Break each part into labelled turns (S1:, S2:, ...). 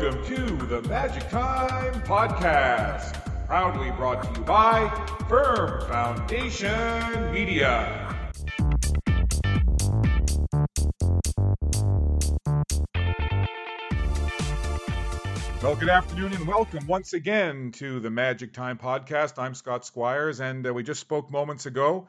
S1: Welcome to the Magic Time Podcast, proudly brought to you by Firm Foundation Media. Well, good afternoon and welcome once again to the Magic Time Podcast. I'm Scott Squires, and uh, we just spoke moments ago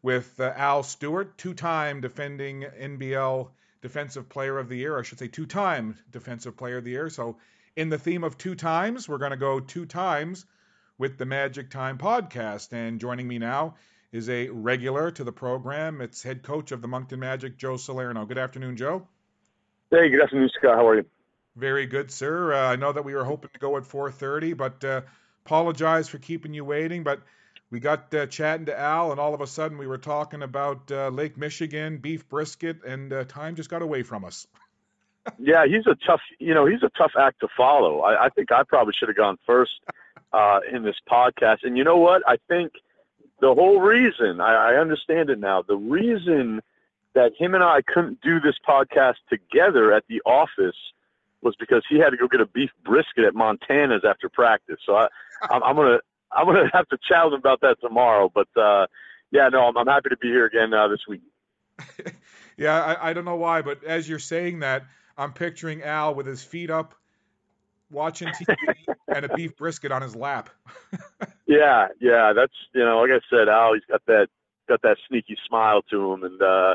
S1: with uh, Al Stewart, two time defending NBL Defensive Player of the Year. I should say two time Defensive Player of the Year. So, in the theme of two times, we're going to go two times with the Magic Time Podcast. And joining me now is a regular to the program. It's head coach of the Moncton Magic, Joe Salerno. Good afternoon, Joe.
S2: Hey, good afternoon, Scott. How are you?
S1: Very good, sir. Uh, I know that we were hoping to go at 4:30, but uh, apologize for keeping you waiting. But we got uh, chatting to Al, and all of a sudden we were talking about uh, Lake Michigan, beef brisket, and uh, time just got away from us.
S2: yeah, he's a tough, you know, he's a tough act to follow. I, I think I probably should have gone first uh, in this podcast. And you know what? I think the whole reason I, I understand it now. The reason that him and I couldn't do this podcast together at the office was because he had to go get a beef brisket at Montana's after practice. So I, I'm, I'm gonna I'm gonna have to chat with him about that tomorrow. But uh, yeah, no, I'm, I'm happy to be here again uh, this week.
S1: yeah, I, I don't know why, but as you're saying that, I'm picturing Al with his feet up, watching TV, and a beef brisket on his lap.
S2: yeah, yeah, that's you know, like I said, Al, he's got that got that sneaky smile to him, and uh,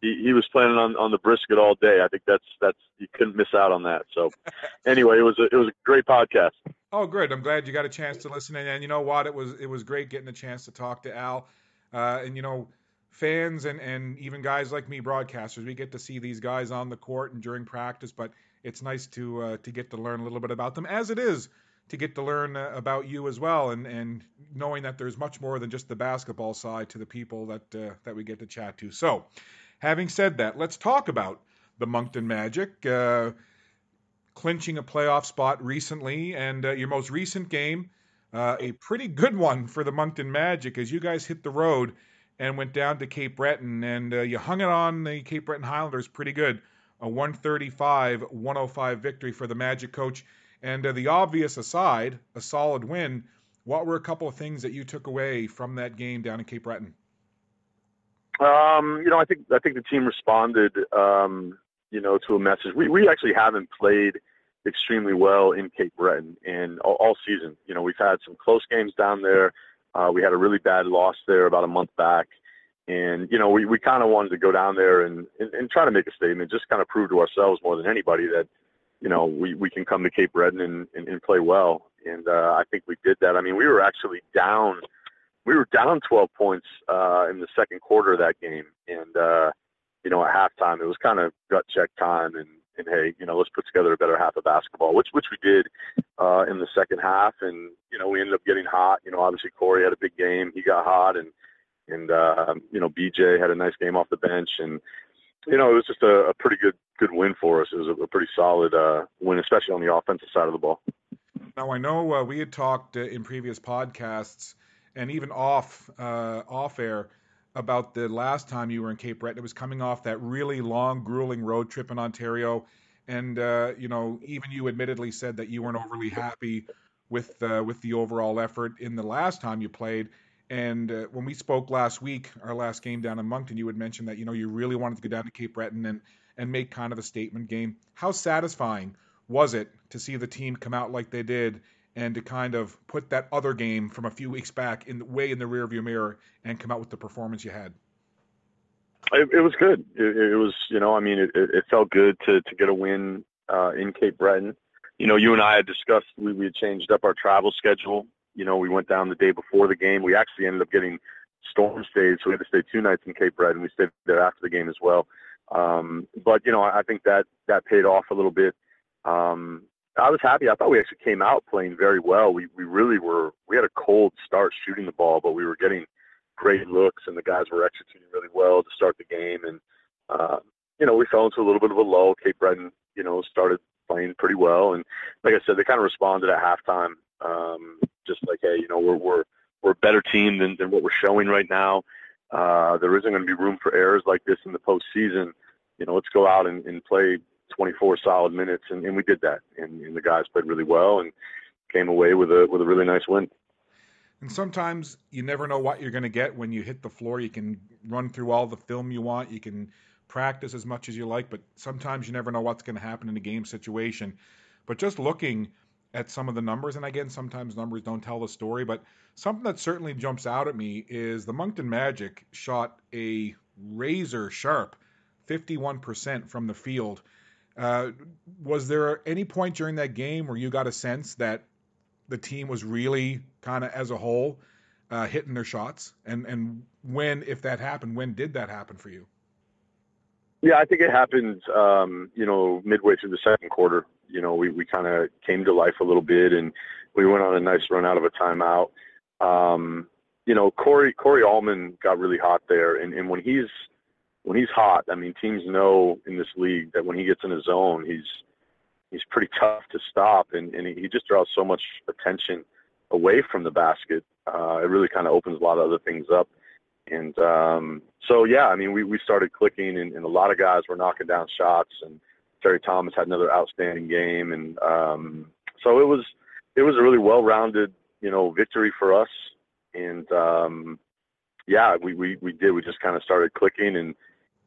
S2: he, he was planning on, on the brisket all day. I think that's that's you couldn't miss out on that. So anyway, it was a, it was a great podcast.
S1: Oh, good. I'm glad you got a chance to listen. And, and you know what? It was it was great getting a chance to talk to Al. Uh, and you know, fans and and even guys like me, broadcasters, we get to see these guys on the court and during practice. But it's nice to uh, to get to learn a little bit about them, as it is to get to learn uh, about you as well, and and knowing that there's much more than just the basketball side to the people that uh, that we get to chat to. So Having said that, let's talk about the Moncton Magic. Clinching a playoff spot recently, and uh, your most recent game, uh, a pretty good one for the Moncton Magic as you guys hit the road and went down to Cape Breton, and uh, you hung it on the Cape Breton Highlanders pretty good. A 135 105 victory for the Magic coach. And uh, the obvious aside, a solid win. What were a couple of things that you took away from that game down in Cape Breton?
S2: Um, you know, I think I think the team responded, um, you know, to a message. We we actually haven't played extremely well in Cape Breton and all, all season. You know, we've had some close games down there. Uh, we had a really bad loss there about a month back, and you know, we we kind of wanted to go down there and, and and try to make a statement, just kind of prove to ourselves more than anybody that you know we we can come to Cape Breton and and, and play well. And uh, I think we did that. I mean, we were actually down we were down 12 points uh, in the second quarter of that game, and uh, you know at halftime it was kind of gut check time, and and hey, you know let's put together a better half of basketball, which which we did uh, in the second half, and you know we ended up getting hot. You know obviously Corey had a big game, he got hot, and and uh, you know BJ had a nice game off the bench, and you know it was just a, a pretty good good win for us. It was a, a pretty solid uh, win, especially on the offensive side of the ball.
S1: Now I know uh, we had talked uh, in previous podcasts and even off uh, off air about the last time you were in Cape Breton. It was coming off that really long, grueling road trip in Ontario, and uh, you know, even you admittedly said that you weren't overly happy with uh, with the overall effort in the last time you played. And uh, when we spoke last week, our last game down in Moncton, you had mentioned that you know you really wanted to go down to Cape Breton and and make kind of a statement game. How satisfying was it to see the team come out like they did and to kind of put that other game from a few weeks back in the way in the rearview mirror and come out with the performance you had?
S2: It, it was good. It, it, was, you know, I mean, it, it felt good to to get a win uh, in Cape Breton. You know, you and I had discussed we, we had changed up our travel schedule. You know, we went down the day before the game. We actually ended up getting storm stayed, so we had to stay two nights in Cape Breton. We stayed there after the game as well. Um, but you know, I think that that paid off a little bit. Um, I was happy. I thought we actually came out playing very well. We we really were. We had a cold start shooting the ball, but we were getting great looks, and the guys were executing really well to start the game. And uh, you know, we fell into a little bit of a lull. Cape Breton, you know, started playing pretty well, and like I said, they kind of responded at halftime, um, just like, hey, you know, we're we're we're a better team than than what we're showing right now. Uh, there isn't going to be room for errors like this in the postseason. You know, let's go out and, and play 24 solid minutes, and, and we did that. And, and the guys played really well and came away with a with a really nice win.
S1: And sometimes you never know what you're going to get when you hit the floor. You can run through all the film you want. You can practice as much as you like, but sometimes you never know what's going to happen in a game situation. But just looking at some of the numbers, and again, sometimes numbers don't tell the story, but something that certainly jumps out at me is the Moncton Magic shot a razor sharp 51% from the field. Uh, was there any point during that game where you got a sense that the team was really kind of as a whole uh, hitting their shots? And and when, if that happened, when did that happen for you?
S2: Yeah, I think it happened, um, you know, midway through the second quarter. You know, we, we kind of came to life a little bit and we went on a nice run out of a timeout. Um, you know, Corey Corey Allmond got really hot there, and, and when he's when he's hot, I mean, teams know in this league that when he gets in his zone, he's he's pretty tough to stop, and, and he just draws so much attention away from the basket. Uh, it really kind of opens a lot of other things up. And um, so, yeah, I mean, we, we started clicking, and, and a lot of guys were knocking down shots, and Terry Thomas had another outstanding game, and um, so it was it was a really well-rounded, you know, victory for us. And um, yeah, we, we we did. We just kind of started clicking, and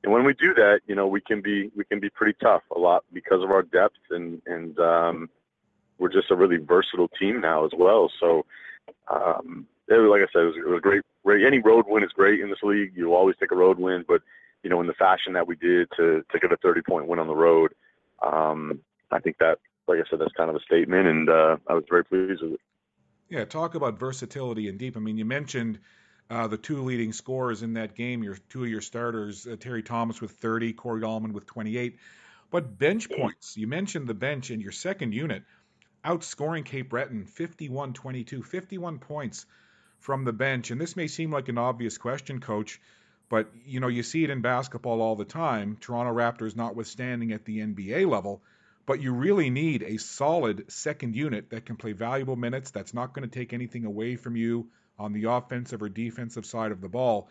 S2: and when we do that, you know, we can be we can be pretty tough a lot because of our depth and and um, we're just a really versatile team now as well. So, um, it like I said, it was, it was great. Any road win is great in this league. You always take a road win, but you know, in the fashion that we did to to get a 30 point win on the road, um, I think that, like I said, that's kind of a statement, and uh, I was very pleased with it.
S1: Yeah, talk about versatility and deep. I mean, you mentioned uh, the two leading scorers in that game, your two of your starters, uh, Terry Thomas with 30, Corey Allmond with 28. But bench points, you mentioned the bench in your second unit, outscoring Cape Breton 51 22, 51 points from the bench. And this may seem like an obvious question, coach, but you know, you see it in basketball all the time, Toronto Raptors notwithstanding at the NBA level. But you really need a solid second unit that can play valuable minutes, that's not going to take anything away from you on the offensive or defensive side of the ball.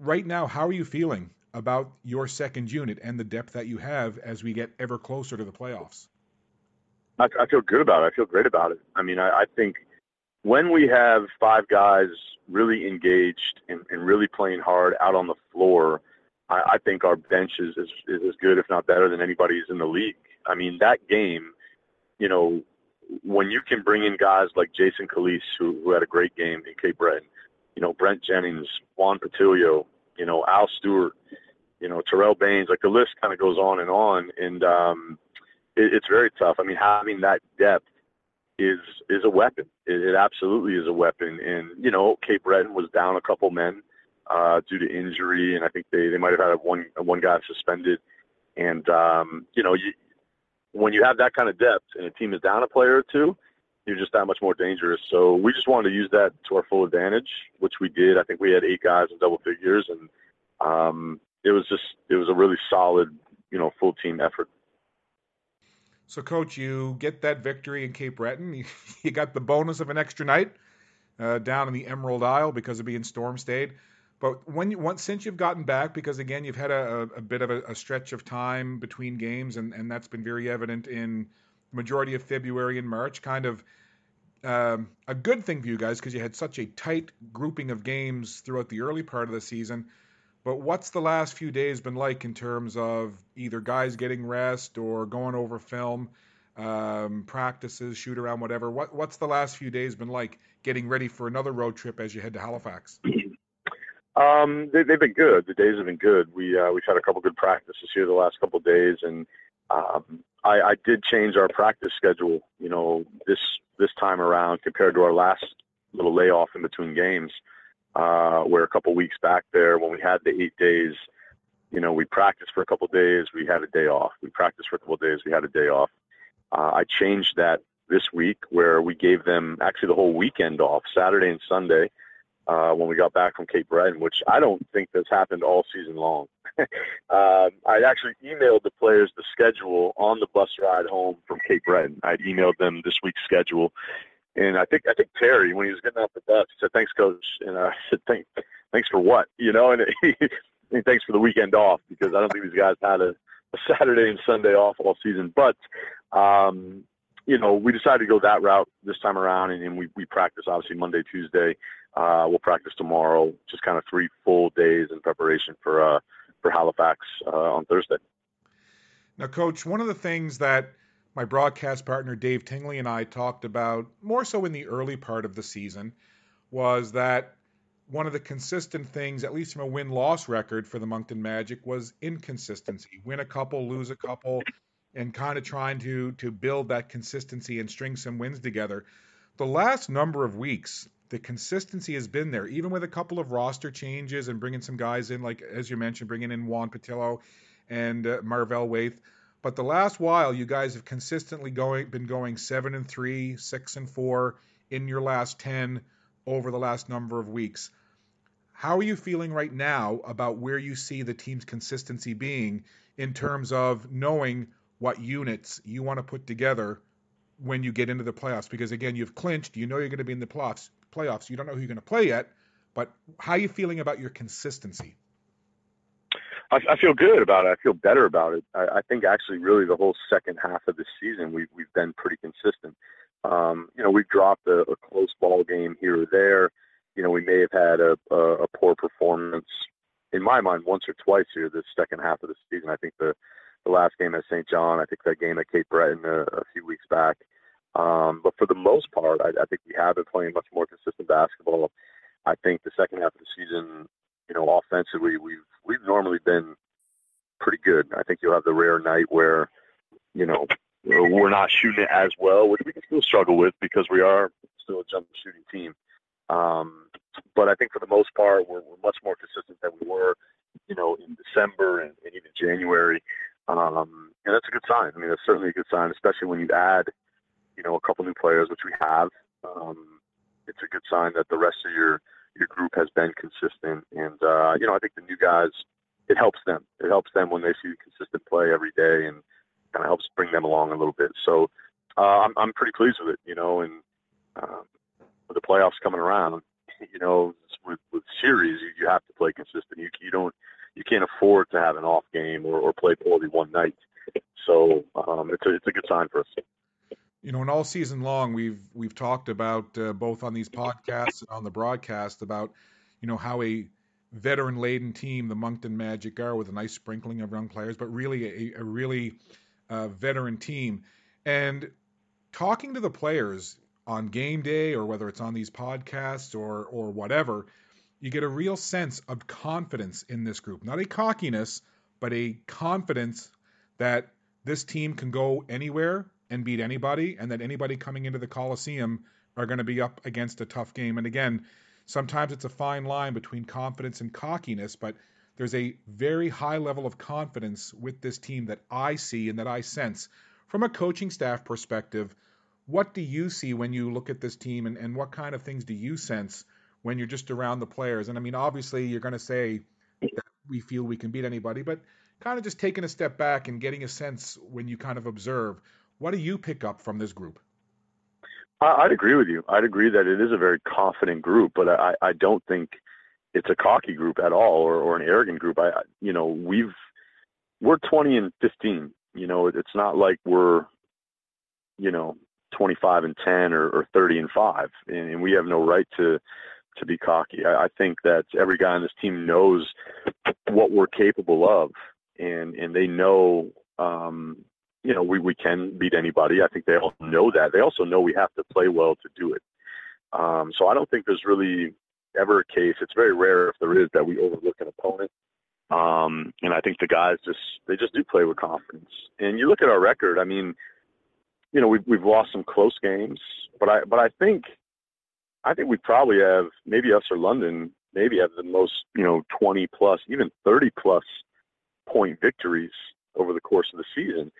S1: Right now, how are you feeling about your second unit and the depth that you have as we get ever closer to the playoffs?
S2: I, I feel good about it. I feel great about it. I mean, I, I think when we have five guys really engaged and, and really playing hard out on the floor, I, I think our bench is, is, is as good, if not better, than anybody's in the league. I mean, that game, you know, when you can bring in guys like Jason Calliste, who, who had a great game in Cape Breton, you know, Brent Jennings, Juan Pattillo, you know, Al Stewart, you know, Terrell Baines, like the list kind of goes on and on. And um, it, it's very tough. I mean, having that depth is is a weapon. It, it absolutely is a weapon. And, you know, Cape Breton was down a couple men uh, due to injury, and I think they, they might have had one, one guy suspended. And, um, you know, you, when you have that kind of depth and a team is down a player or two, you're just that much more dangerous. So we just wanted to use that to our full advantage, which we did. I think we had eight guys in double figures, and um, it was just it was a really solid, you know, full team effort.
S1: So, coach, you get that victory in Cape Breton. You, you got the bonus of an extra night uh, down in the Emerald Isle because of being storm stayed. But when you, once since you've gotten back, because again you've had a, a bit of a, a, stretch of time between games, and, and that's been very evident in the majority of February and March. Kind of um, a good thing for you guys because you had such a tight grouping of games throughout the early part of the season. But what's the last few days been like in terms of either guys getting rest or going over film, um, practices, shoot around, whatever? What what's the last few days been like getting ready for another road trip as you head to Halifax?
S2: Um, they, have been good. The days have been good. We uh, we've had a couple good practices here the last couple of days, and um, I, I did change our practice schedule. You know, this this time around compared to our last little layoff in between games, uh, where a couple weeks back there when we had the eight days, you know, we practiced for a couple days, we had a day off. We practiced for a couple days, we had a day off. Uh, I changed that this week where we gave them actually the whole weekend off, Saturday and Sunday uh, when we got back from Cape Breton, which I don't think has happened all season long. um, I actually emailed the players the schedule on the bus ride home from Cape Breton. I emailed them this week's schedule, and I think I think Terry, when he was getting off the bus, he said, "Thanks, coach," and I said, "Thanks, thanks for what?" You know, and he, thanks for the weekend off because I don't think these guys had a, Saturday and Sunday off all season. But um, you know, we decided to go that route this time around, and, and we we practice obviously Monday, Tuesday. Uh, we'll practice tomorrow, just kind of three full days in preparation for uh, for Halifax uh, on Thursday.
S1: Now, Coach, one of the things that my broadcast partner Dave Tingley and I talked about more so in the early part of the season was that one of the consistent things, at least from a win loss record for the Moncton Magic, was inconsistency. Win a couple, lose a couple, and kind of trying to to build that consistency and string some wins together. The last number of weeks, the consistency has been there, even with a couple of roster changes and bringing some guys in, like as you mentioned, bringing in Juan Pattillo and uh, Marvell Waithe. But the last while, you guys have consistently going been going seven and three, six and four in your last ten over the last number of weeks. How are you feeling right now about where you see the team's consistency being in terms of knowing what units you want to put together when you get into the playoffs? Because again, you've clinched, you know you're going to be in the playoffs. Playoffs, you don't know who you're going to play yet, but how are you feeling about your consistency?
S2: I, I feel good about it. I feel better about it. I, I think actually, really, the whole second half of the season, we've we've been pretty consistent. Um, you know, we've dropped a, a close ball game here or there. You know, we may have had a, a, a poor performance in my mind once or twice here this second half of the season. I think the the last game at St. John, I think that game at Cape Breton a, a few weeks back. Um, but for the most part, I, I think we have been playing much more consistent basketball. I think the second half of the season, you know, offensively, we've we've normally been pretty good. I think you'll have the rare night where, you know, we're not shooting it as well, which we can still struggle with because we are still a jump shooting team. Um, but I think for the most part, we're, we're much more consistent than we were, you know, in December and, and even January. Um, and that's a good sign. I mean, that's certainly a good sign, especially when you add, you know, a couple new players, which we have. Um, it's a good sign that the rest of your your group has been consistent. And uh, you know, I think the new guys, it helps them. It helps them when they see consistent play every day, and kind of helps bring them along a little bit. So uh, I'm I'm pretty pleased with it. You know, and um, with the playoffs coming around, you know, with with series, you, you have to play consistent. You you don't you can't afford to have an off game or, or play poorly one night. So um, it's a it's a good sign for us
S1: you know, and all season long, we've we've talked about uh, both on these podcasts and on the broadcast about, you know, how a veteran laden team, the Moncton Magic are, with a nice sprinkling of young players, but really a, a really uh, veteran team. And talking to the players on game day, or whether it's on these podcasts or or whatever, you get a real sense of confidence in this group. Not a cockiness, but a confidence that this team can go anywhere and beat anybody, and that anybody coming into the Coliseum are going to be up against a tough game. And again, sometimes it's a fine line between confidence and cockiness, but there's a very high level of confidence with this team that I see and that I sense. From a coaching staff perspective, what do you see when you look at this team, and, and what kind of things do you sense when you're just around the players? And I mean, obviously, you're going to say that we feel we can beat anybody, but kind of just taking a step back and getting a sense when you kind of observe what do you pick up from this group?
S2: I'd agree with you. I'd agree that it is a very confident group, but I, I don't think it's a cocky group at all or, or an arrogant group. I, you know, we've, we're 20 and 15. You know, it's not like we're, you know, 25 and 10 or, or 30 and 5, and, and we have no right to, to be cocky. I, I think that every guy on this team knows what we're capable of, and and they know um, you know, we, we can beat anybody. I think they all know that. They also know we have to play well to do it. Um, so I don't think there's really ever a case. It's very rare if there is that we overlook an opponent. Um, and I think the guys just they just do play with confidence. And you look at our record. I mean, you know, we've we've lost some close games, but I but I think I think we probably have maybe us or London maybe have the most you know 20 plus even 30 plus point victories over the course of the season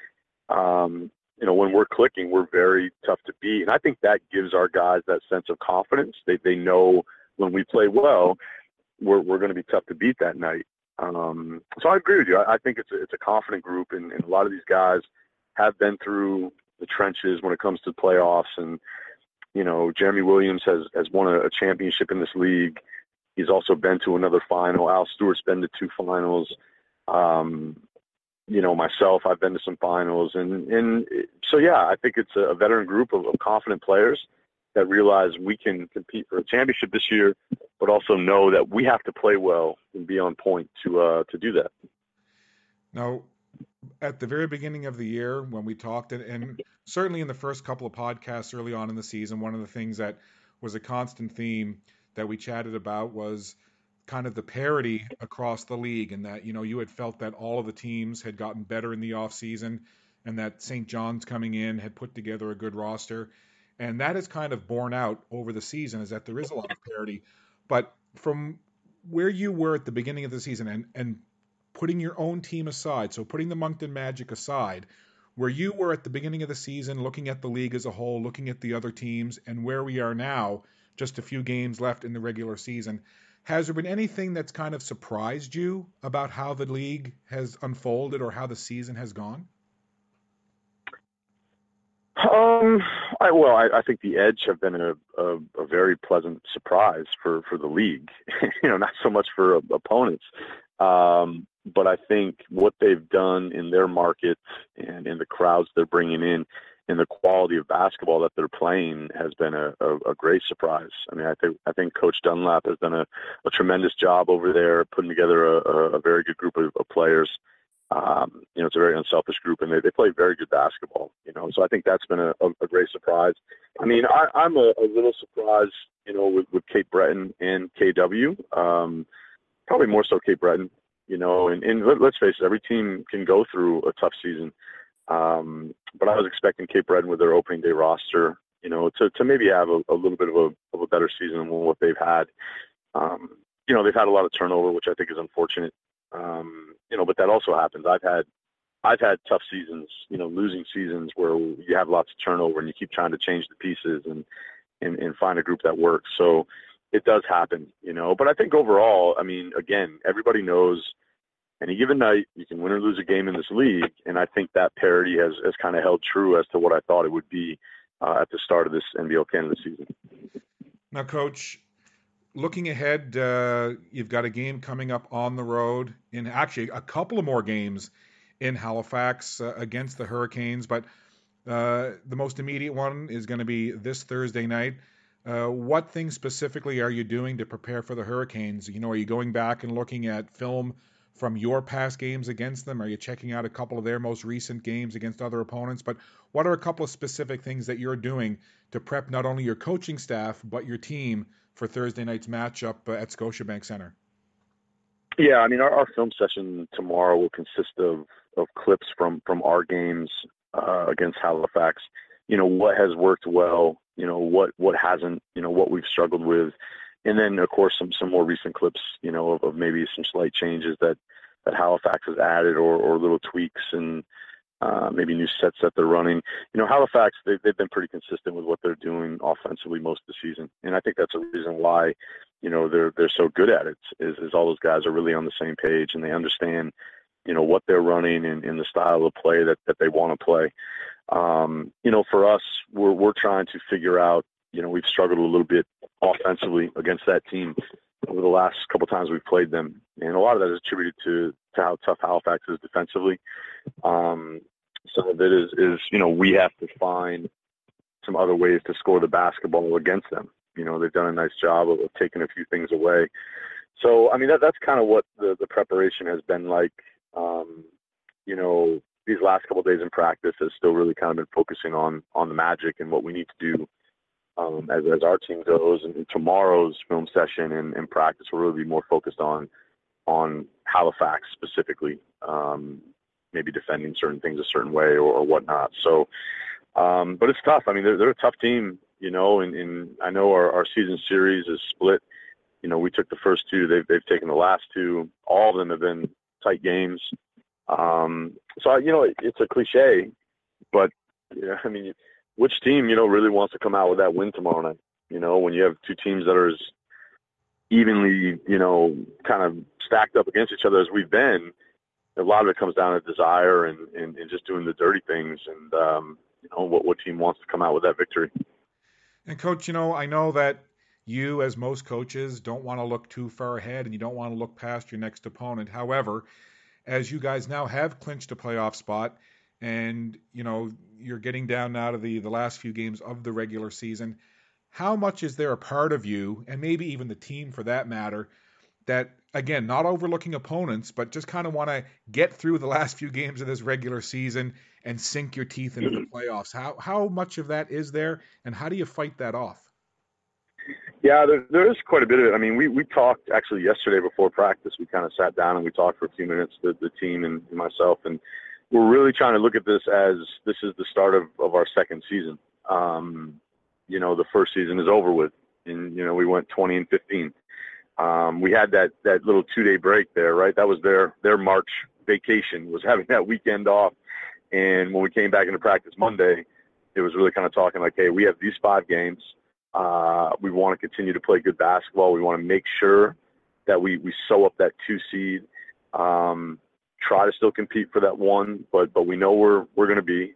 S2: um, you know, when we're clicking, we're very tough to beat. And I think that gives our guys that sense of confidence. They, they know when we play well, we're, we're going to be tough to beat that night. Um, so I agree with you. I, I think it's a, it's a confident group, and, and a lot of these guys have been through the trenches when it comes to playoffs. And, you know, Jeremy Williams has, has won a, a championship in this league. He's also been to another final. Al Stewart's been to two finals. Um, you know, myself, I've been to some finals, and and so yeah, I think it's a veteran group of, of confident players that realize we can compete for a championship this year, but also know that we have to play well and be on point to uh, to do that.
S1: Now, at the very beginning of the year when we talked, and, and certainly in the first couple of podcasts early on in the season, one of the things that was a constant theme that we chatted about was kind of the parity across the league and that you know you had felt that all of the teams had gotten better in the offseason and that St. John's coming in had put together a good roster and that is kind of borne out over the season is that there is a lot of parity but from where you were at the beginning of the season and and putting your own team aside so putting the Moncton Magic aside where you were at the beginning of the season looking at the league as a whole looking at the other teams and where we are now just a few games left in the regular season has there been anything that's kind of surprised you about how the league has unfolded or how the season has gone?
S2: Um, I, well, I, I think the Edge have been a, a, a very pleasant surprise for, for the league. you know, not so much for opponents, um, but I think what they've done in their market and in the crowds they're bringing in and the quality of basketball that they're playing has been a, a, a great surprise. I mean, I think I think Coach Dunlap has done a, a tremendous job over there, putting together a, a very good group of, of players. Um, you know, it's a very unselfish group, and they, they play very good basketball. You know, so I think that's been a, a, great surprise. I mean, I, I'm a, a little surprised, you know, with, with Cape Breton and KW. Um, probably more so Cape Breton. You know, and, and let, let's face it, every team can go through a tough season. Um, but I was expecting Cape Breton with their opening day roster, you know, to, to maybe have a, a little bit of a, of a better season than what they've had. Um, you know, they've had a lot of turnover, which I think is unfortunate. Um, you know, but that also happens. I've had, I've had tough seasons, you know, losing seasons where you have lots of turnover and you keep trying to change the pieces and, and, and find a group that works. So it does happen, you know, but I think overall, I mean, again, everybody knows – any given night, you can win or lose a game in this league, and I think that parity has has kind of held true as to what I thought it would be uh, at the start of this NBL Canada season.
S1: Now, Coach, looking ahead, uh, you've got a game coming up on the road, and actually a couple of more games in Halifax uh, against the Hurricanes, but uh, the most immediate one is going to be this Thursday night. Uh, what things specifically are you doing to prepare for the Hurricanes? You know, are you going back and looking at film from your past games against them? Are you checking out a couple of their most recent games against other opponents? But what are a couple of specific things that you're doing to prep not only your coaching staff but your team for Thursday night's matchup uh, at Scotiabank Center?
S2: Yeah, I mean, our, our film session tomorrow will consist of, of clips from, from our games uh, against Halifax. You know, what has worked well, you know, what, what hasn't, you know, what we've struggled with and then of course some some more recent clips, you know, of, of maybe some slight changes that that Halifax has added or or little tweaks and uh, maybe new sets that they're running. You know, Halifax they, they've been pretty consistent with what they're doing offensively most of the season, and I think that's a reason why you know they're they're so good at it. Is is all those guys are really on the same page and they understand you know what they're running and, and the style of play that that they want to play. Um, you know, for us, we're we're trying to figure out you know, we've struggled a little bit offensively against that team over the last couple times we've played them, and a lot of that is attributed to, to how tough Halifax is defensively. Um, some of it is, is you know we have to find some other ways to score the basketball against them. You know they've done a nice job of, of taking a few things away. So I mean that that's kind of what the the preparation has been like. Um, you know these last couple days in practice has still really kind of been focusing on on the magic and what we need to do um, as, as our team goes. And tomorrow's film session and, and practice will really be more focused on on Halifax specifically, um, maybe defending certain things a certain way or, or whatnot. So, um, but it's tough. I mean, they're, they're a tough team, you know, and, and I know our, our season series is split. You know, we took the first two, they've, they've taken the last two. All of them have been tight games. Um, so, I, you know, it, it's a cliche, but yeah, I mean, which team, you know, really wants to come out with that win tomorrow night? You know, when you have two teams that are as evenly, you know, kind of stacked up against each other as we've been, a lot of it comes down to desire and, and, and just doing the dirty things and, um, you know, what, what team wants to come out with that victory.
S1: And coach, you know, I know that you, as most coaches, don't want to look too far ahead and you don't want to look past your next opponent. However, as you guys now have clinched a playoff spot, and you know you're getting down now to the the last few games of the regular season. How much is there a part of you, and maybe even the team for that matter, that again, not overlooking opponents, but just kind of want to get through the last few games of this regular season and sink your teeth into the playoffs. How how much of that is there, and how do you fight that off?
S2: Yeah, there, there is quite a bit of it. I mean, we we talked actually yesterday before practice. We kind of sat down and we talked for a few minutes, the the team and myself, and we're really trying to look at this as this is the start of of our second season. Um, you know, the first season is over with, and you know we went 20 and 15 um, we had that that little two day break there, right? That was their their March vacation was having that weekend off. And when we came back into practice Monday, it was really kind of talking like, hey, we have these five games. Uh, we want to continue to play good basketball. We want to make sure that we we sew up that two seed. Um, try to still compete for that one, but but we know we're we're going to be.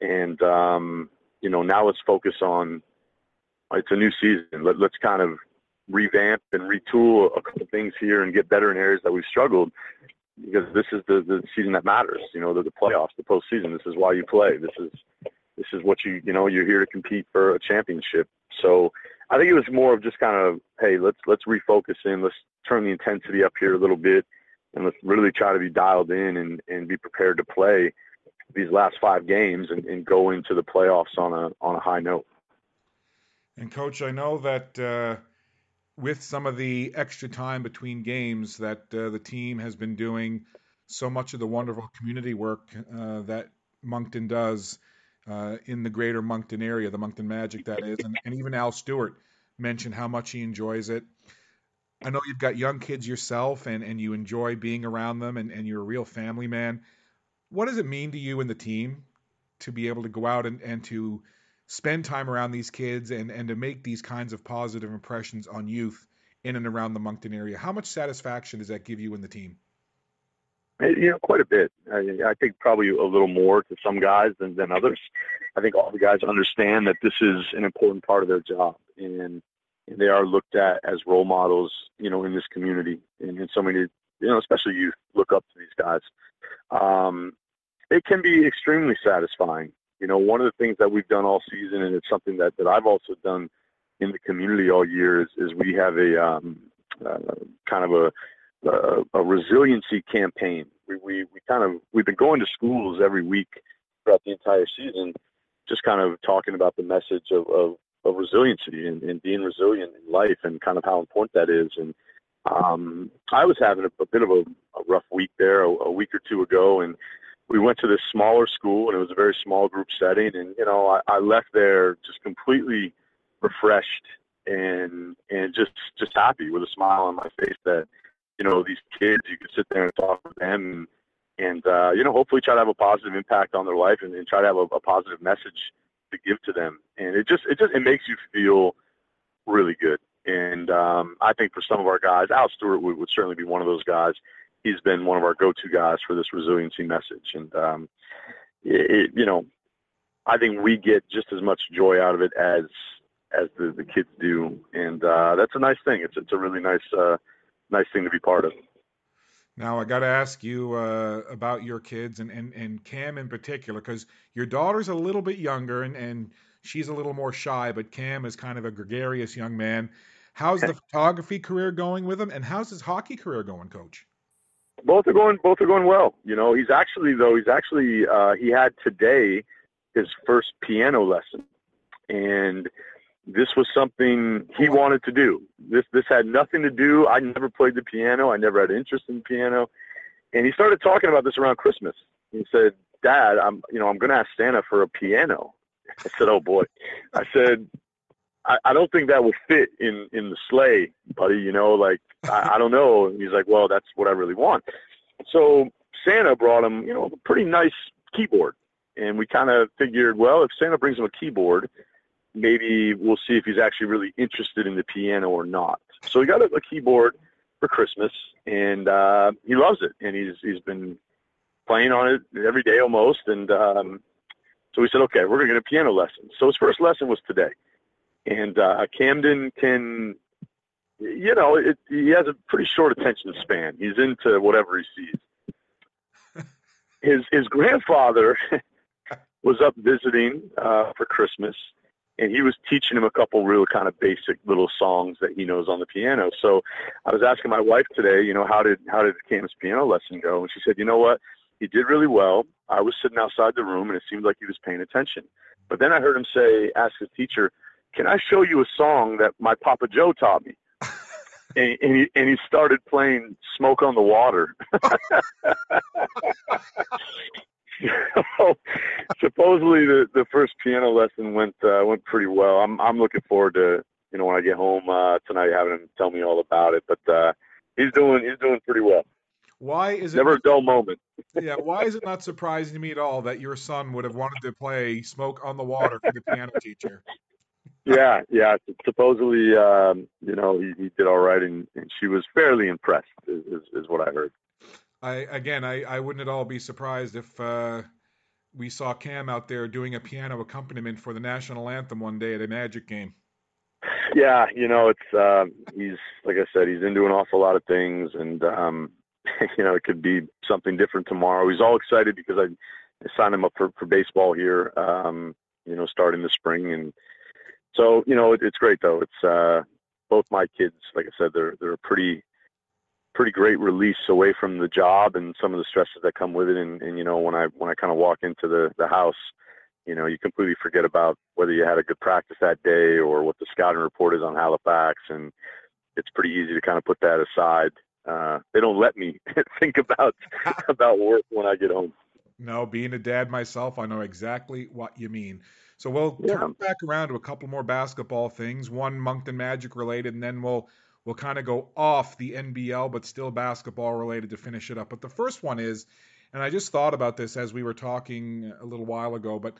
S2: And um, you know, now let's focus on. It's a new season. Let, let's kind of revamp and retool a couple things here and get better in areas that we've struggled because this is the, the season that matters. You know, the, the playoffs, the postseason. This is why you play. This is this is what you you know you're here to compete for a championship. So I think it was more of just kind of hey let's let's refocus in. Let's turn the intensity up here a little bit and let's really try to be dialed in and, and be prepared to play these last five games and, and go into the playoffs on a on a high note.
S1: And coach, I know that. Uh with some of the extra time between games that uh, the team has been doing so much of the wonderful community work uh, that Moncton does uh, in the greater Moncton area, the Moncton Magic, that is. And, and, even Al Stewart mentioned how much he enjoys it. I know you've got young kids yourself and, and you enjoy being around them and, and you're a real family man. What does it mean to you and the team to be able to go out and, and to spend time around these kids and, and to make these kinds of positive impressions on youth in and around the Moncton area. How much satisfaction does that give you and the team?
S2: Eh, you know, quite a bit. I, I think probably a little more to some guys than, than others. I think all the guys understand that this is an important part of their job, and they are looked at as role models, you know, in this community, and, and so many, you know, especially youth look up to these guys. Um, it can be extremely satisfying you know, one of the things that we've done all season, and it's something that, that I've also done in the community all year, is, is we have a um, uh, kind of a, a, a resiliency campaign. We, we, we kind of, we've been going to schools every week throughout the entire season, just kind of talking about the message of, of, of resiliency and, and being resilient in life and kind of how important that is. And um, I was having a, a bit of a, a rough week there a, a week or two ago, and we went to this smaller school and it was a very small group setting and you know I, I left there just completely refreshed and and just just happy with a smile on my face that you know these kids you can sit there and talk with them and, and uh, you know hopefully try to have a positive impact on their life and, and try to have a, a positive message to give to them and it just it just it makes you feel really good and um, I think for some of our guys Al Stewart would, would certainly be one of those guys he's been one of our go-to guys for this resiliency message. And um, it, you know, I think we get just as much joy out of it as as the, the kids do, and uh, that's a nice thing. It's it's a really nice uh, nice thing to be part of.
S1: Now I got to ask you uh, about your kids and, and, and Cam in particular, because your daughter's a little bit younger and, and she's a little more shy, but Cam is kind of a gregarious young man. How's the photography career going with him, and how's his hockey career going, Coach?
S2: both are going both are going well. You know, he's actually though he's actually uh, he had today his first piano lesson, and this was something he wanted to do. This this had nothing to do. I never played the piano. I never had interest in piano, and he started talking about this around Christmas. He said, "Dad, I'm you know I'm going to ask Santa for a piano." I said, "Oh boy," I said, I, I don't think that would fit in in the sleigh, buddy. You know, like I, I don't know. And he's like, well, that's what I really want. So Santa brought him, you know, a pretty nice keyboard, and we kind of figured, well, if Santa brings him a keyboard, maybe we'll see if he's actually really interested in the piano or not. So he got a, a keyboard for Christmas, and uh, he loves it, and he's he's been playing on it every day almost, and um, so we said, okay, we're going to get a piano lesson. So his first lesson was today and uh, Camden can, you know, it, he has a pretty short attention span. He's into whatever he sees. his his grandfather was up visiting uh, for Christmas, and he was teaching him a couple real kind of basic little songs that he knows on the piano. So I was asking my wife today, you know, how did how did Cam's piano lesson go? And she said, you know what, he did really well. I was sitting outside the room, and it seemed like he was paying attention. But then I heard him say, ask his teacher, "Can I show you a song that my Papa Joe taught me?" and, and he and he started playing "Smoke on the Water." so, supposedly the the first piano lesson went uh, went pretty well. I'm I'm looking forward to you know when I get home uh, tonight having him tell me all about it. But uh, he's doing he's doing pretty well.
S1: Why is it
S2: never a dull moment?
S1: yeah, why is it not surprising to me at all that your son would have wanted to play "Smoke on the Water" for the piano teacher?
S2: yeah, yeah. Supposedly, um, you know, he, he did all right, and, and she was fairly impressed, is, is, is what I heard.
S1: I again, I, I wouldn't at all be surprised if uh, we saw Cam out there doing a piano accompaniment for the national anthem one day at a Magic game.
S2: Yeah, you know, it's uh, he's like I said, he's into an awful lot of things, and um, you know, it could be something different tomorrow. He's all excited because I, signed him up for for baseball here, um, you know, starting the spring, and so you know, it, it's great though. It's uh, both my kids, like I said, they're they're pretty pretty great release away from the job and some of the stresses that come with it. And, and you know, when I when I kind of walk into the the house, you know, you completely forget about whether you had a good practice that day or what the scouting report is on Halifax, and it's pretty easy to kind of put that aside. Uh, they don't let me think about about work when I get home.
S1: No, being a dad myself, I know exactly what you mean. So we'll yeah. turn back around to a couple more basketball things, one Moncton Magic related, and then we'll We'll kind of go off the NBL, but still basketball related to finish it up. But the first one is, and I just thought about this as we were talking a little while ago, but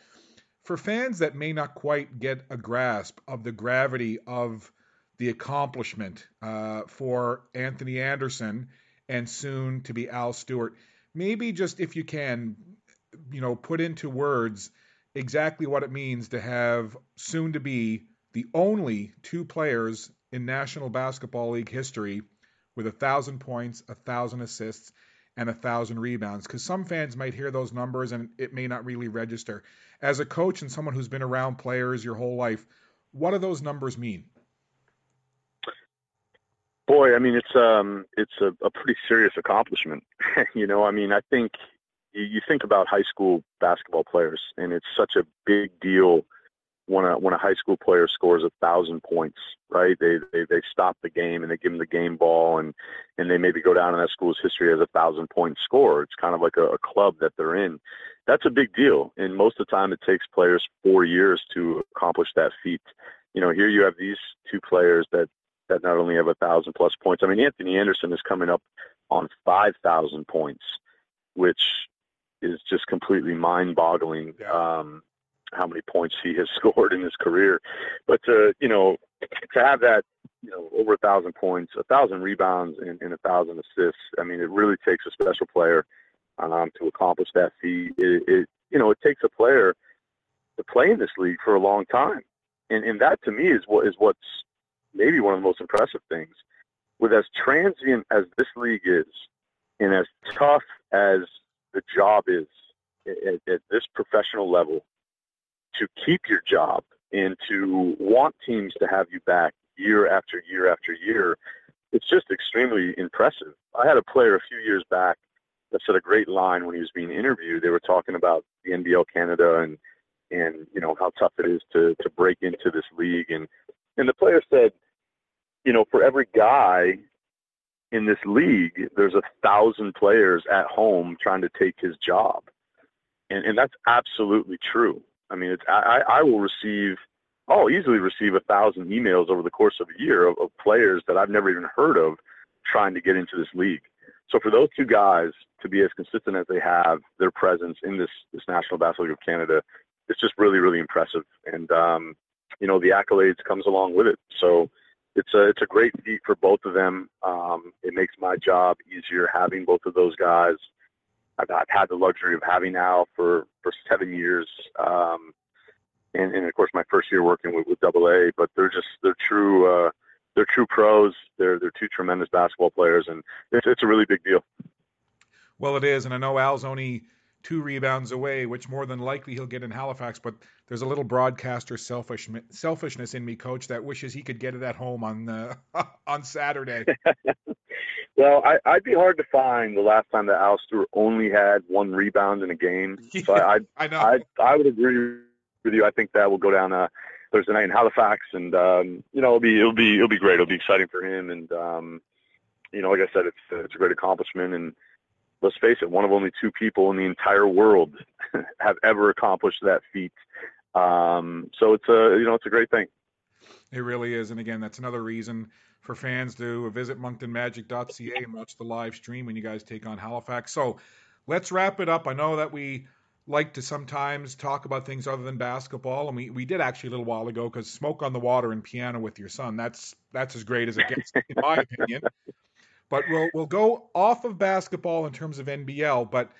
S1: for fans that may not quite get a grasp of the gravity of the accomplishment uh, for Anthony Anderson and soon to be Al Stewart, maybe just if you can, you know, put into words exactly what it means to have soon to be the only two players in National Basketball League history with a thousand points, a thousand assists, and a thousand rebounds. Because some fans might hear those numbers and it may not really register. As a coach and someone who's been around players your whole life, what do those numbers mean?
S2: Boy, I mean it's um it's a, a pretty serious accomplishment. you know, I mean I think you, you think about high school basketball players and it's such a big deal when a when a high school player scores a thousand points, right? They, they they stop the game and they give them the game ball and and they maybe go down in that school's history as a thousand point scorer. It's kind of like a, a club that they're in. That's a big deal, and most of the time it takes players four years to accomplish that feat. You know, here you have these two players that that not only have a thousand plus points. I mean, Anthony Anderson is coming up on five thousand points, which is just completely mind-boggling. Yeah. Um, how many points he has scored in his career. But to you know to have that you know over a thousand points, a thousand rebounds, and, a thousand assists. I mean, it really takes a special player um, to accomplish that feat. It, it you know it takes a player to play in this league for a long time, and and that to me is what is what's maybe one of the most impressive things. With as transient as this league is, and as tough as the job is at, at this professional level, to keep your job and to want teams to have you back year after year after year, it's just extremely impressive. I had a player a few years back that said a great line when he was being interviewed. They were talking about the NBL Canada and and you know how tough it is to to break into this league and and the player said, you know, for every guy in this league, there's a thousand players at home trying to take his job. And and that's absolutely true. I mean, it's I, I will receive, I'll easily receive a thousand emails over the course of a year of, of players that I've never even heard of trying to get into this league. So for those two guys to be as consistent as they have, their presence in this this National Basketball League of Canada, it's just really really impressive. And um, you know the accolades comes along with it. So it's a it's a great feat for both of them. Um, it makes my job easier having both of those guys I've, I've had the luxury of having now for for seven years, um, and, and of course my first year working with, with Double A. But they're just they're true uh, they're true pros. They're they're two tremendous basketball players, and it's it's a really big deal.
S1: Well, it is, and I know Al's only two rebounds away, which more than likely he'll get in Halifax. But there's a little broadcaster selfish selfishness in me, coach, that wishes he could get it at home on uh, on Saturday.
S2: well, I, would be hard to find the last time that Al Stewart only had one rebound in a game. So I, I, I know. I, I would agree with you. I think that will go down uh, Thursday night in Halifax, and um, you know it'll be it'll be it'll be great. It'll be exciting for him, and um, you know, like I said, it's it's a great accomplishment, and let's face it, one of only two people in the entire world have ever accomplished that feat. Um, so it's a you know it's a great thing.
S1: It really is, and again, that's another reason for fans to visit monctonmagic.ca and watch the live stream when you guys take on Halifax. So let's wrap it up. I know that we like to sometimes talk about things other than basketball, and we, we did actually a little while ago because smoke on the water and piano with your son that's that's as great as it gets in my opinion. But we'll we'll go off of basketball in terms of NBL, but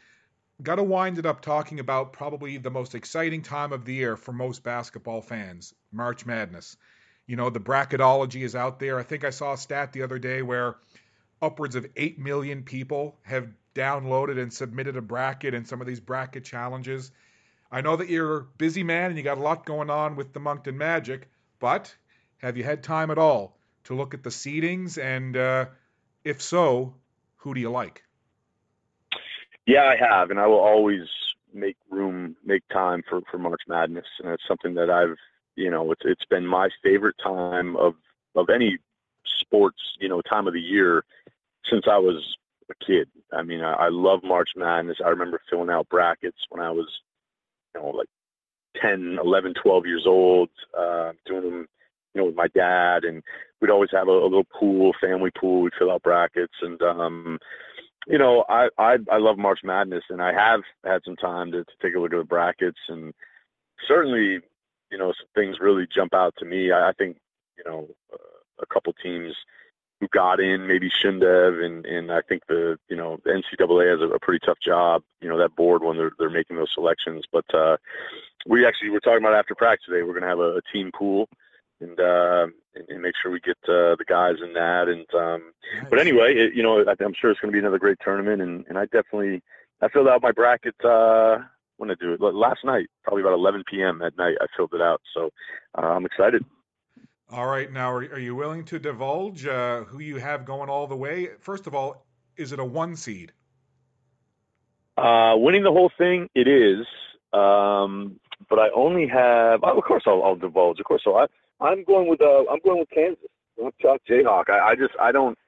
S1: got to wind it up talking about probably the most exciting time of the year for most basketball fans, March Madness. You know, the bracketology is out there. I think I saw a stat the other day where upwards of 8 million people have downloaded and submitted a bracket in some of these bracket challenges. I know that you're a busy man and you got a lot going on with the Moncton Magic, but have you had time at all to look at the seedings and uh, if so, who do you like?
S2: Yeah, I have, and I will always make room, make time for for March Madness, and it's something that I've, you know, it's it's been my favorite time of of any sports, you know, time of the year since I was a kid. I mean, I, I love March Madness. I remember filling out brackets when I was, you know, like 10, 11, 12 years old, uh, doing them you know, with my dad, and we'd always have a, a little pool, family pool. We'd fill out brackets, and um, you know, I, I I love March Madness, and I have had some time to, to take a look at the brackets, and certainly, you know, some things really jump out to me. I, I think, you know, uh, a couple teams who got in maybe shouldn't and and I think the you know the NCAA has a, a pretty tough job. You know that board when they're they're making those selections, but uh, we actually we're talking about after practice today. We're going to have a, a team pool and uh, and, and make sure we get uh, the guys in that. And um, nice. but anyway, it, you know, I'm sure it's going to be another great tournament. And, and I definitely I filled out my bracket uh, when I do it last night, probably about 11 p.m. at night. I filled it out, so uh, I'm excited.
S1: All right, now are, are you willing to divulge uh, who you have going all the way? First of all, is it a one seed?
S2: Uh, winning the whole thing, it is. Um, but I only have. Of course, I'll, I'll divulge. Of course, so I I'm going with uh, I'm going with Kansas. I'm Chuck Jayhawk. I, I just I don't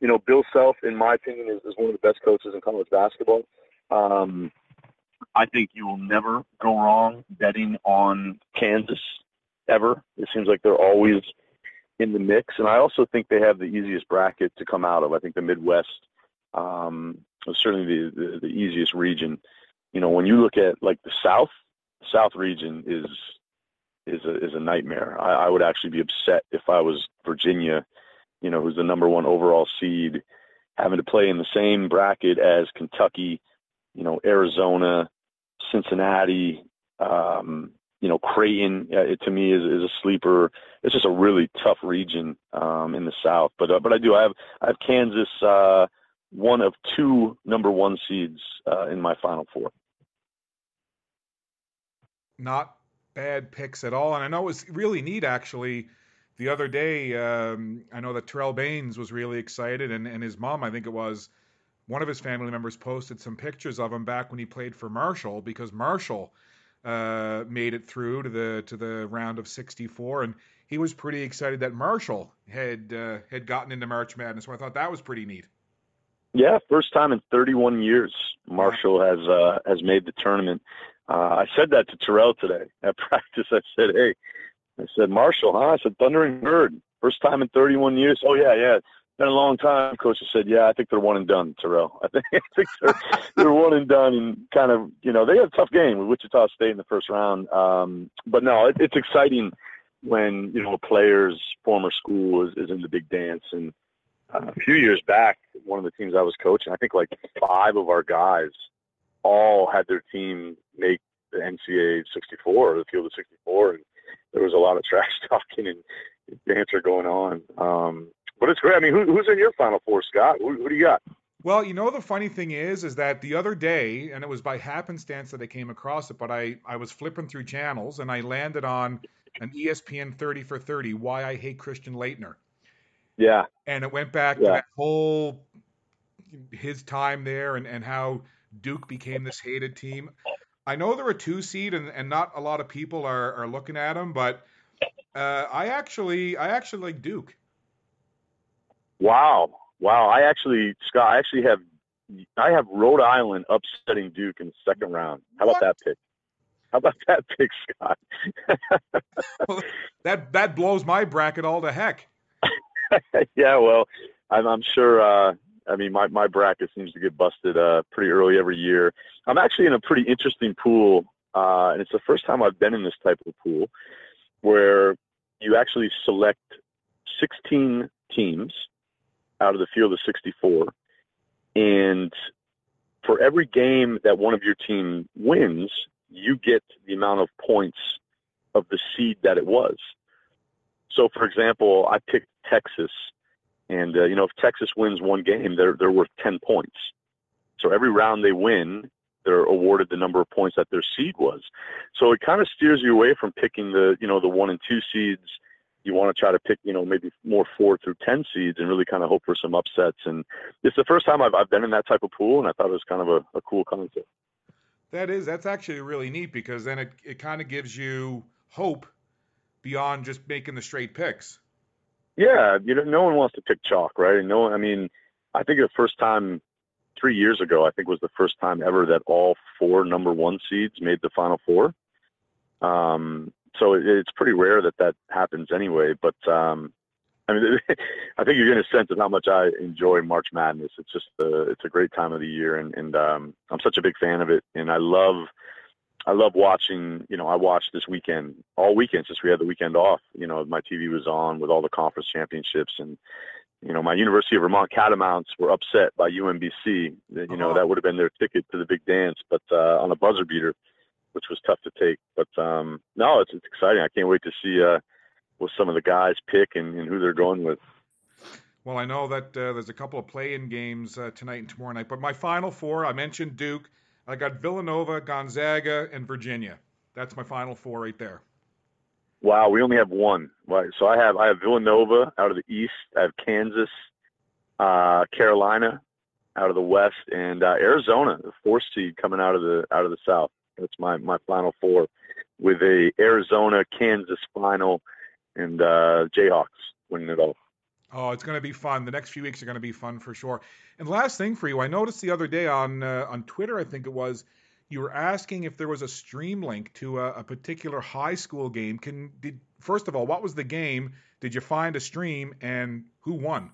S2: you know Bill Self in my opinion is, is one of the best coaches in college basketball. Um, I think you will never go wrong betting on Kansas ever. It seems like they're always in the mix, and I also think they have the easiest bracket to come out of. I think the Midwest um, is certainly the, the the easiest region. You know, when you look at like the South, South region is is a is a nightmare. I, I would actually be upset if I was Virginia, you know, who's the number one overall seed, having to play in the same bracket as Kentucky, you know, Arizona, Cincinnati, um, you know, Creighton. Uh, it, to me is is a sleeper. It's just a really tough region um, in the South. But uh, but I do I have I have Kansas uh, one of two number one seeds uh, in my Final Four.
S1: Not bad picks at all. And I know it was really neat actually. The other day, um, I know that Terrell Baines was really excited, and, and his mom, I think it was, one of his family members posted some pictures of him back when he played for Marshall because Marshall uh, made it through to the to the round of 64, and he was pretty excited that Marshall had uh, had gotten into March Madness. So I thought that was pretty neat.
S2: Yeah, first time in 31 years Marshall has uh, has made the tournament. Uh, I said that to Terrell today at practice. I said, "Hey, I said Marshall, huh?" I said Thundering Herd, first time in 31 years. Oh yeah, yeah, it's been a long time. Coach said, "Yeah, I think they're one and done." Terrell, I think, I think they're, they're one and done, and kind of, you know, they had a tough game with Wichita State in the first round. Um, but no, it, it's exciting when you know a player's former school is, is in the big dance. And uh, a few years back, one of the teams I was coaching, I think like five of our guys all had their team make the NCAA 64 the field of 64, and there was a lot of trash talking and banter going on. Um, but it's great. I mean, who, who's in your Final Four, Scott? Who, who do you got?
S1: Well, you know the funny thing is, is that the other day, and it was by happenstance that I came across it, but I I was flipping through channels and I landed on an ESPN 30 for 30, Why I Hate Christian Laettner.
S2: Yeah.
S1: And it went back yeah. to that whole his time there and, and how Duke became this hated team. I know they're a two seed and, and not a lot of people are, are looking at them, but uh, I actually I actually like Duke.
S2: Wow. Wow, I actually, Scott, I actually have, I have Rhode Island upsetting Duke in the second round. How about that pick? How about that pick, Scott?
S1: well, that that blows my bracket all to heck.
S2: yeah, well, I'm, I'm sure. Uh, I mean, my my bracket seems to get busted uh, pretty early every year. I'm actually in a pretty interesting pool, uh, and it's the first time I've been in this type of pool where you actually select 16 teams out of the field of 64. And for every game that one of your team wins, you get the amount of points of the seed that it was. So, for example, I picked Texas, and uh, you know if Texas wins one game, they're they're worth 10 points. So every round they win, they're awarded the number of points that their seed was. So it kind of steers you away from picking the you know the one and two seeds you want to try to pick, you know, maybe more four through 10 seeds and really kind of hope for some upsets. And it's the first time I've, I've been in that type of pool, and I thought it was kind of a, a cool concept.
S1: That is, that's actually really neat because then it, it kind of gives you hope beyond just making the straight picks.
S2: Yeah, you know, no one wants to pick chalk, right? And no, one—I mean, I think the first time three years ago, I think was the first time ever that all four number one seeds made the final four. Um, so it, it's pretty rare that that happens anyway. But um, I mean, I think you're getting a sense of how much I enjoy March Madness. It's just a, it's a great time of the year, and and um, I'm such a big fan of it, and I love. I love watching, you know, I watched this weekend, all weekend since we had the weekend off. You know, my TV was on with all the conference championships and, you know, my University of Vermont Catamounts were upset by UMBC. You know, uh-huh. that would have been their ticket to the big dance, but uh, on a buzzer beater which was tough to take. But um, no, it's, it's exciting. I can't wait to see uh, what some of the guys pick and, and who they're going with.
S1: Well, I know that uh, there's a couple of play-in games uh, tonight and tomorrow night, but my final four, I mentioned Duke. I got Villanova, Gonzaga, and Virginia. That's my final four right there.
S2: Wow, we only have one. Right, so I have I have Villanova out of the East. I have Kansas, uh, Carolina out of the West, and uh, Arizona, the fourth seed coming out of the out of the South. That's my my final four, with a Arizona Kansas final, and uh, Jayhawks winning it all.
S1: Oh, it's going to be fun. The next few weeks are going to be fun for sure. And last thing for you, I noticed the other day on uh, on Twitter, I think it was, you were asking if there was a stream link to a, a, particular high school game. Can did first of all, what was the game? Did you find a stream, and who won?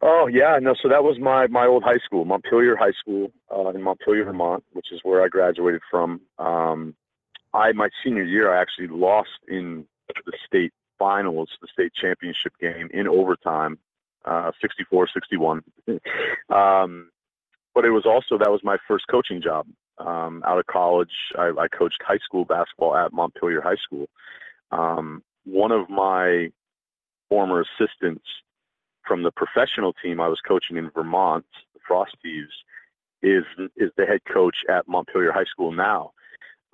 S2: Oh yeah, no. So that was my my old high school, Montpelier High School uh, in Montpelier, Vermont, which is where I graduated from. Um, I my senior year, I actually lost in the state finals, the state championship game in overtime, uh, 64-61. um, but it was also that was my first coaching job um, out of college. I, I coached high school basketball at Montpelier High School. Um, one of my former assistants from the professional team I was coaching in Vermont, the Frost Heaves, is is the head coach at Montpelier High School now.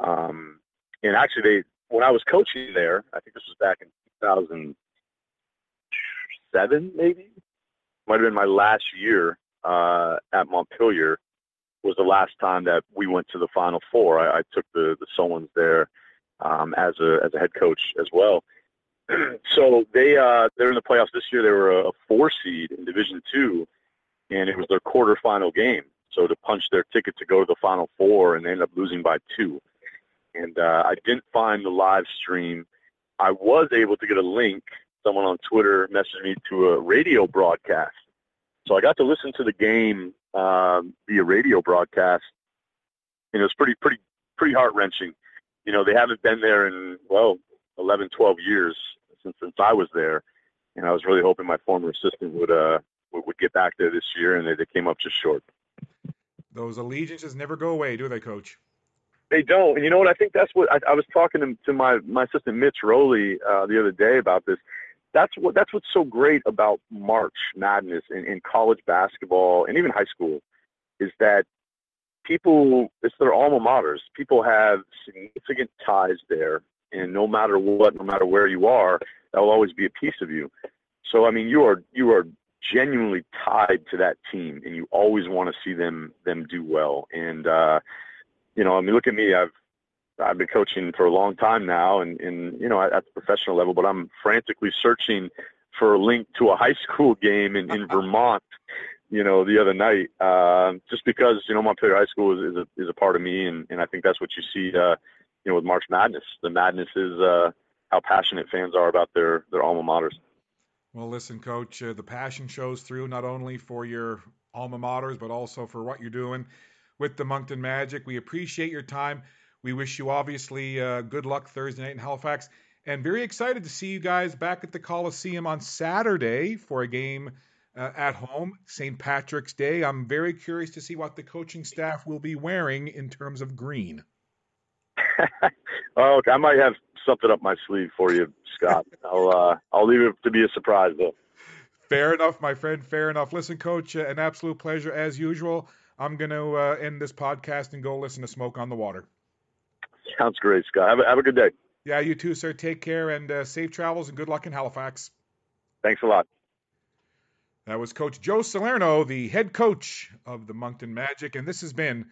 S2: Um, and actually, they when I was coaching there, I think this was back in 2007, maybe might have been my last year uh, at Montpelier. Was the last time that we went to the Final Four. I, I took the the Solons there um, as a as a head coach as well. so they uh, they're in the playoffs this year. They were a, four seed in Division Two, and it was their quarterfinal game. So to punch their ticket to go to the Final Four, and they ended up losing by two. And uh, I didn't find the live stream. I was able to get a link. Someone on Twitter messaged me to a radio broadcast, so I got to listen to the game um, via radio broadcast, and it was pretty pretty pretty heart wrenching. You know, they haven't been there in well 11, 12 years since since I was there, and I was really hoping my former assistant would uh would, would get back there this year, and they, they came up just short.
S1: Those allegiances never go away, do they, Coach?
S2: They don't. And you know what? I think that's what I, I was talking to, to my my assistant Mitch Rowley uh, the other day about this. that's what that's what's so great about March Madness in, in college basketball and even high school is that people it's their alma maters. People have significant ties there, and no matter what, no matter where you are, that will always be a piece of you. So I mean, you are you are genuinely tied to that team, and you always want to see them them do well. And uh, you know, I mean, look at me. I've I've been coaching for a long time now, and, and you know, at, at the professional level. But I'm frantically searching for a link to a high school game in, in Vermont. You know, the other night, uh, just because you know Montpelier High School is, is a is a part of me, and, and I think that's what you see. Uh, you know, with March Madness, the madness is uh, how passionate fans are about their their alma maters.
S1: Well, listen, Coach, uh, the passion shows through not only for your alma maters, but also for what you're doing with the Moncton Magic. We appreciate your time. We wish you obviously uh, good luck Thursday night in Halifax, and very excited to see you guys back at the Coliseum on Saturday for a game uh, at home, St. Patrick's Day. I'm very curious to see what the coaching staff will be wearing in terms of green.
S2: oh, I might have something up my sleeve for you, Scott. I'll uh, I'll leave it to be a surprise though.
S1: Fair enough, my friend. Fair enough. Listen, Coach, uh, an absolute pleasure as usual. I'm going to uh, end this podcast and go listen to Smoke on the Water.
S2: Sounds great, Scott. Have a, have a good day.
S1: Yeah, you too, sir. Take care and uh, safe travels and good luck in Halifax.
S2: Thanks a lot.
S1: That was Coach Joe Salerno, the head coach of the Moncton Magic, and this has been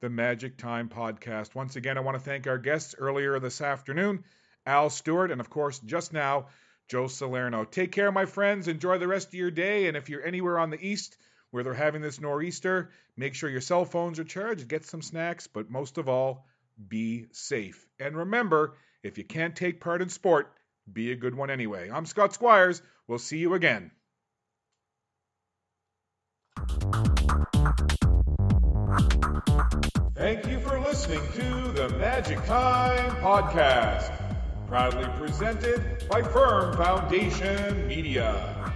S1: the Magic Time podcast. Once again, I want to thank our guests earlier this afternoon, Al Stewart, and of course, just now, Joe Salerno. Take care, my friends. Enjoy the rest of your day, and if you're anywhere on the east where they're having this nor'easter, make sure your cell phones are charged, get some snacks, but most of all, be safe. And remember, if you can't take part in sport, be a good one anyway. I'm Scott Squires. We'll see you again. Thank you for listening to the Magic Time Podcast, proudly presented by Firm Foundation Media.